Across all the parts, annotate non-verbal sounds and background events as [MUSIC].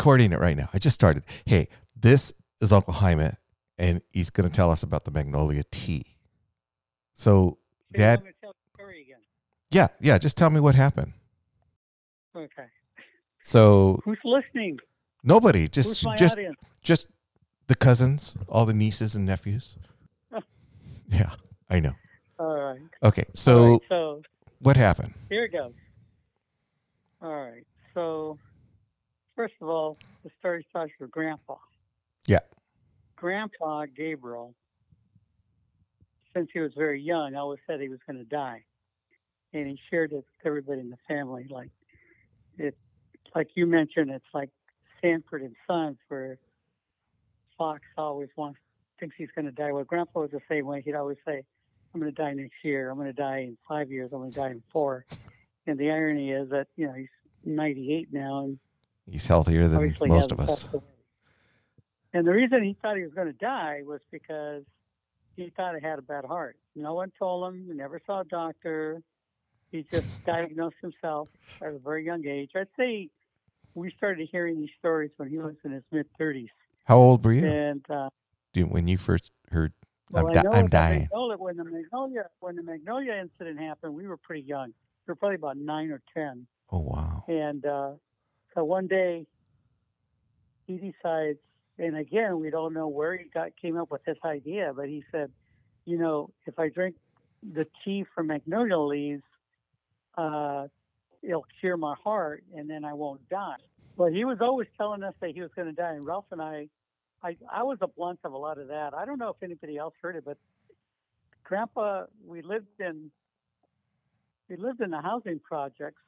recording it right now. I just started. Hey, this is Uncle Jaime, and he's going to tell us about the magnolia tea. So, So you Dad, want me to tell the story again? yeah, yeah, just tell me what happened. Okay. So Who's listening? nobody, just my just audience? just the cousins, all the nieces and nephews. Oh. yeah, I know. All right. Okay, so right, so what happened? here it goes. All right. So first of all, the story starts with Grandpa. Yeah. Grandpa Gabriel, since he was very young, always said he was going to die, and he shared it with everybody in the family. Like it, like you mentioned, it's like Sanford and Sons, where Foxx always wants thinks he's going to die. Well, Grandpa was the same way. He'd always say, "I'm going to die next year. I'm going to die in five years. I'm going to die in four. And the irony is that you know he's 98 now, and He's healthier than obviously most of us. And the reason he thought he was going to die was because he thought he had a bad heart. No one told him. He never saw a doctor. He just [LAUGHS] diagnosed himself at a very young age. I'd say we started hearing these stories when he was in his mid 30s. How old were you And uh, when you first heard? well, I'm, I di- know I'm dying. Magnolia, when the Magnolia when the Magnolia incident happened, we were pretty young. We were probably about nine or ten. Oh wow. And uh, so one day he decides, and again, we don't know where he got came up with this idea, but he said, you know, if I drink the tea from magnolia leaves, uh, it'll cure my heart, and then I won't die. But he was always telling us that he was going to die, and Ralph and I, I, I was a blunt of a lot of that. I don't know if anybody else heard it, but Grandpa, we lived in, we lived in the housing projects,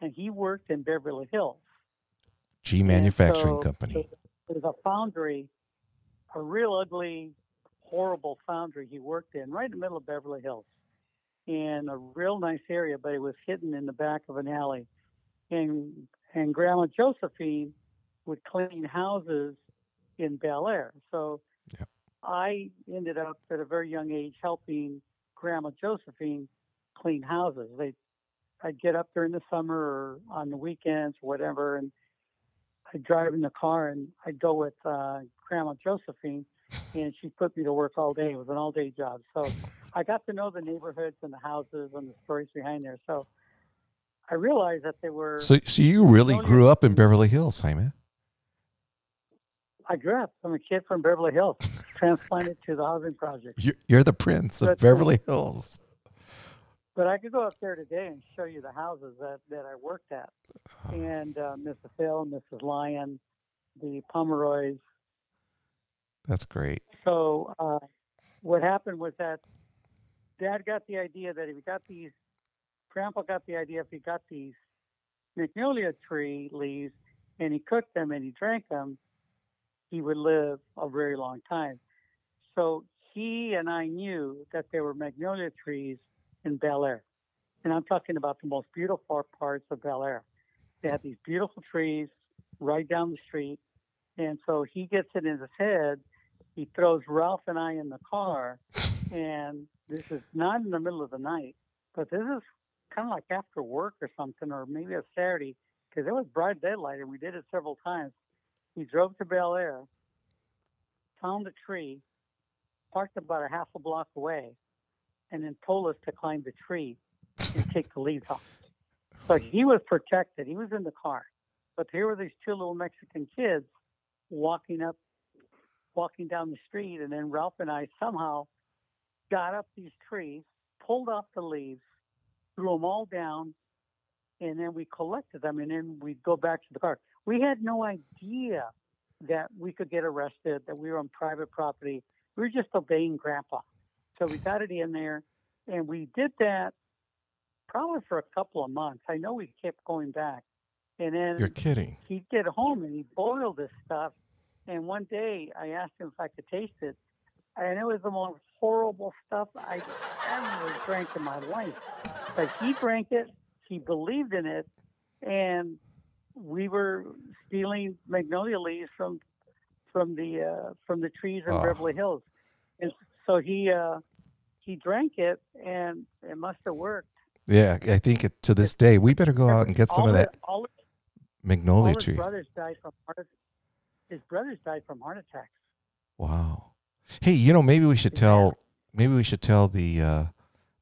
and he worked in Beverly Hills. G Manufacturing so Company. There's a foundry, a real ugly, horrible foundry he worked in, right in the middle of Beverly Hills, in a real nice area, but it was hidden in the back of an alley. And and Grandma Josephine would clean houses in Bel Air. So Yep. I ended up at a very young age helping Grandma Josephine clean houses. They I'd get up during the summer or on the weekends or whatever and I'd drive in the car and I'd go with uh, Grandma Josephine, and she put me to work all day. It was an all day job. So I got to know the neighborhoods and the houses and the stories behind there. So I realized that they were. So, so you really grew up in Beverly Hills, Jaime? I grew up. I'm a kid from Beverly Hills, transplanted to the housing project. You're, you're the prince of. Beverly Hills. But I could go up there today and show you the houses that, that I worked at. Oh. And uh, Mrs. Hill, Mrs. Lyon, the Pomeroys, That's great. So uh, what happened was that Dad got the idea that if he got these, Grandpa got the idea if he got these magnolia tree leaves and he cooked them and he drank them, he would live a very long time. So he and I knew that there were magnolia trees in Bel Air. And I'm talking about the most beautiful parts of Bel Air. They have these beautiful trees right down the street. And so he gets it in his head he throws Ralph and I in the car, [LAUGHS] and this is not in the middle of the night, but this is kind of like after work or something, or maybe a Saturday, because it was bright daylight, and we did it several times. He drove to Bel Air, found a tree, parked about a half a block away, and then told us to climb the tree and take the leaves off. So he was protected. He was in the car, but here were these two little Mexican kids walking up walking down the street, and then Ralph and I somehow got up these trees, pulled off the leaves, threw them all down, and then we collected them, and then we'd go back to the car. We had no idea that we could get arrested, that we were on private property. We were just obeying Grandpa. So we got it in there, and we did that probably for a couple of months. I know we kept going back. And then You're kidding. he'd get home and he'd boil this stuff. And one day I asked him if I could taste it, and it was the most horrible stuff I ever drank in my life. But he drank it, he believed in it, and we were stealing magnolia leaves from from the uh, from the trees in Oh. Beverly Hills. And so he uh, he drank it, and it must have worked. Yeah, I think it, to this day we better go out and get some all of the- that. all magnolia All his tree. brothers died from heart. His brothers died from heart attacks. Wow. Hey, you know, maybe we should tell maybe we should tell the uh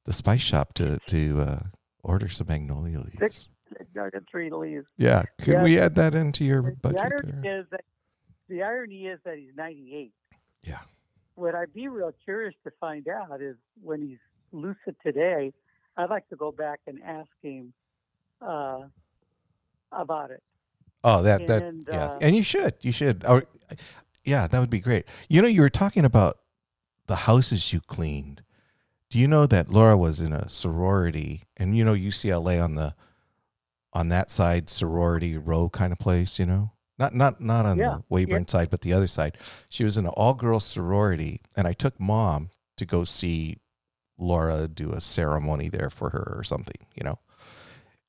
the spice shop to to uh order some magnolia leaves. Six- Got three leaves. Yeah. Could Yeah. we add that into your The budget irony there? is that the irony is that he's 98. Yeah. What I'd be real curious to find out is when he's lucid today, I'd like to go back and ask him uh, about it. Oh, that that And, yeah. uh, And you should. You should. Or, yeah, that would be great. You know, you were talking about the houses you cleaned. Do you know that Laura was in a sorority and you know UCLA on the on that side sorority row kind of place, you know? Not not not on Yeah, the Wayburn side, but the other side. She was in an all girls sorority and I took mom to go see Laura do a ceremony there for her or something, you know.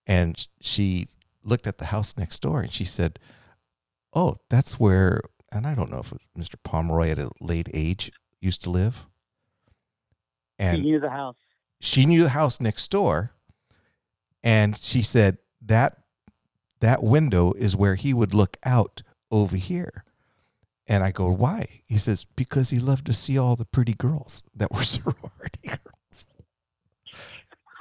And she looked at the house next door and she said, "Oh, that's where." And I don't know if it was Mr. Pomeroy at a late age used to live. And knew the house. she knew the house next door, and she said that that window is where he would look out over here. And I go, why? He says because he loved to see all the pretty girls that were [LAUGHS] sorority girls.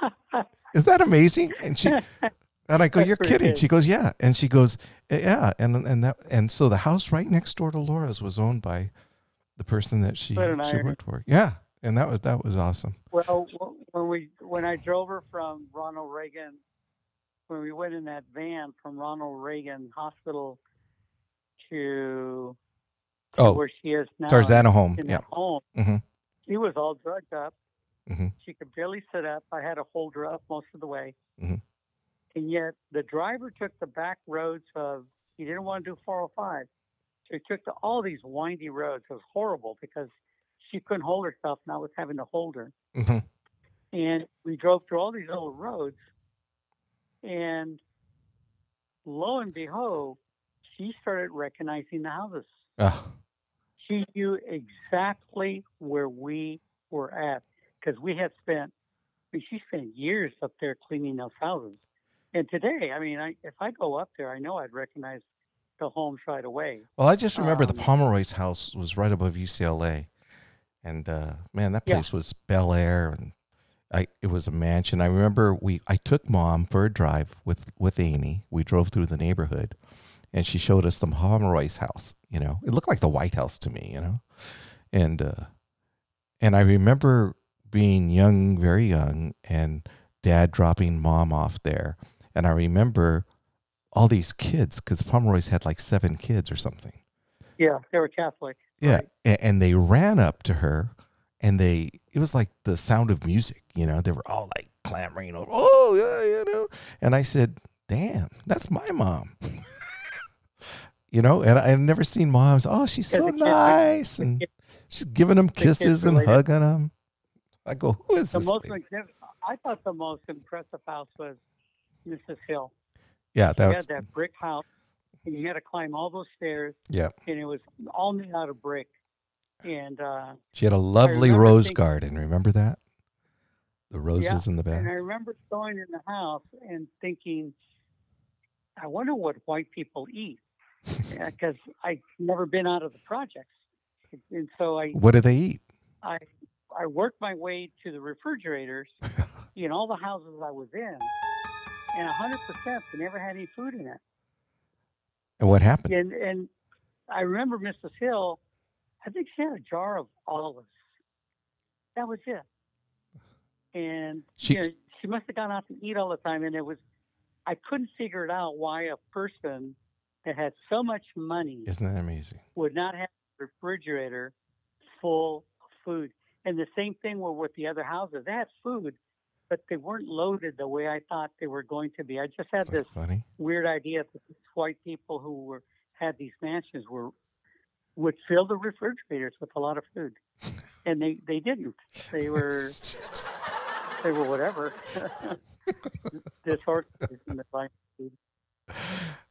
[LAUGHS] Is that amazing? And she and I go, That's "You're kidding." good. She goes, "Yeah," and she goes, eh, "Yeah," and and that and so the house right next door to Laura's was owned by the person that she she irony. worked for. Yeah, and that was that was awesome. Well, when we when I drove her from Ronald Reagan, when we went in that van from Ronald Reagan Hospital to, Oh, where she is now Tarzana home. in Yeah. home, Mhm. she was all drugged up. Mhm. She could barely sit up. I had to hold her up most of the way. Mhm. And yet the driver took the back roads of. He didn't want to do 405, so he took all these windy roads. It was horrible because she couldn't hold herself, and I was having to hold her hmm and we drove through all these little roads and lo and behold she started recognizing the houses. Oh, she knew exactly where we were at because we had spent I mean, she spent years up there cleaning those houses. And today i mean I, if i go up there i know i'd recognize the homes right away. Well, I just remember the Um, Pomeroy's house was right above UCLA, and uh, man, that Yeah. place was Bel Air, and I it was a mansion. I remember we I took mom for a drive with with Amy. We drove through the neighborhood, and she showed us the Pomeroy's house. You know, it looked like the White House to me. You know, and uh, and I remember being young, very young, and dad dropping mom off there, and I remember all these kids because Pomeroy's had like seven kids or something. yeah they were catholic Yeah, Right. a- and they ran up to her, and they it was like the sound of music. You know, they were all like clamoring, over, "Oh yeah, you know." And I said, "Damn, that's my mom." [LAUGHS] you know, and I- I've never seen moms. Oh, she's so the kids are- nice, and she's giving them kisses and hugging them. I go, "Who is the this?" most lady?" i thought the most impressive house was mrs hill Yeah, She that had that brick house, and you had to climb all those stairs, yeah. and it was all made out of brick. And uh, She had a lovely rose thinking- garden. Remember that? The roses in the and I remember going in the house and thinking, I wonder what white people eat, uh, [LAUGHS] because I've never been out of the projects, and so I What do they eat? I I worked my way to the refrigerators [LAUGHS] in all the houses I was in, and hundred percent they never had any food in it. And what happened? And and I remember Mrs. Hill, I think she had a jar of olives. That was it. And She- you know, she must have gone out to eat all the time and it was I couldn't figure it out why a person that had so much money Isn't that amazing? would not have a refrigerator full of food. And the same thing were with the other houses. They had food, but they weren't loaded the way I thought they were going to be. I just had this funny? weird idea that these white people who were had these mansions were would fill the refrigerators with a lot of food, [LAUGHS] and they they didn't. They [LAUGHS] were they were whatever. Disorganized in the life.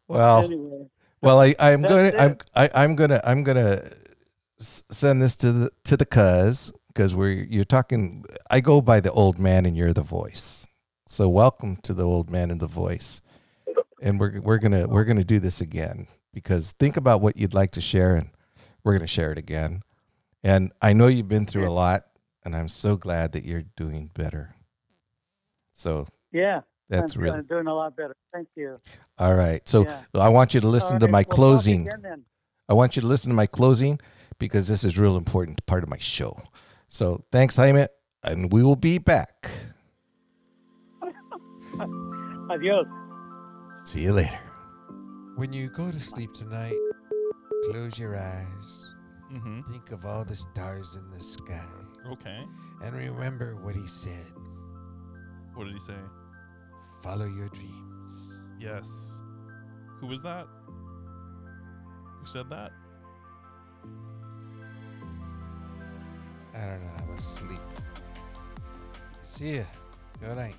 well, Anyway, well, I, I'm going to, I'm, I, I'm going to, I'm going to send this to the, to the cuz because we're, you're talking, I go by the old man and you're the voice. So welcome to the old man and the voice. and we're we're gonna we're gonna do this again because think about what you'd like to share, and we're gonna share it again. And I know you've been through a lot, and I'm so glad that you're doing better. So Yeah, that's I'm, really I'm doing a lot better. Thank you. all right. So Yeah. I want you to listen All to my we'll closing. again. I want you to listen to my closing because this is real important part of my show. So thanks, Jaime, and we will be back. [LAUGHS] Adios. See you later. When you go to sleep tonight, close your eyes. Mm-hmm. Think of all the stars in the sky. Okay. And remember what he said What did he say? follow your dreams. Yes. Who was that? Who said that? I don't know. I'm asleep. See ya. Good night.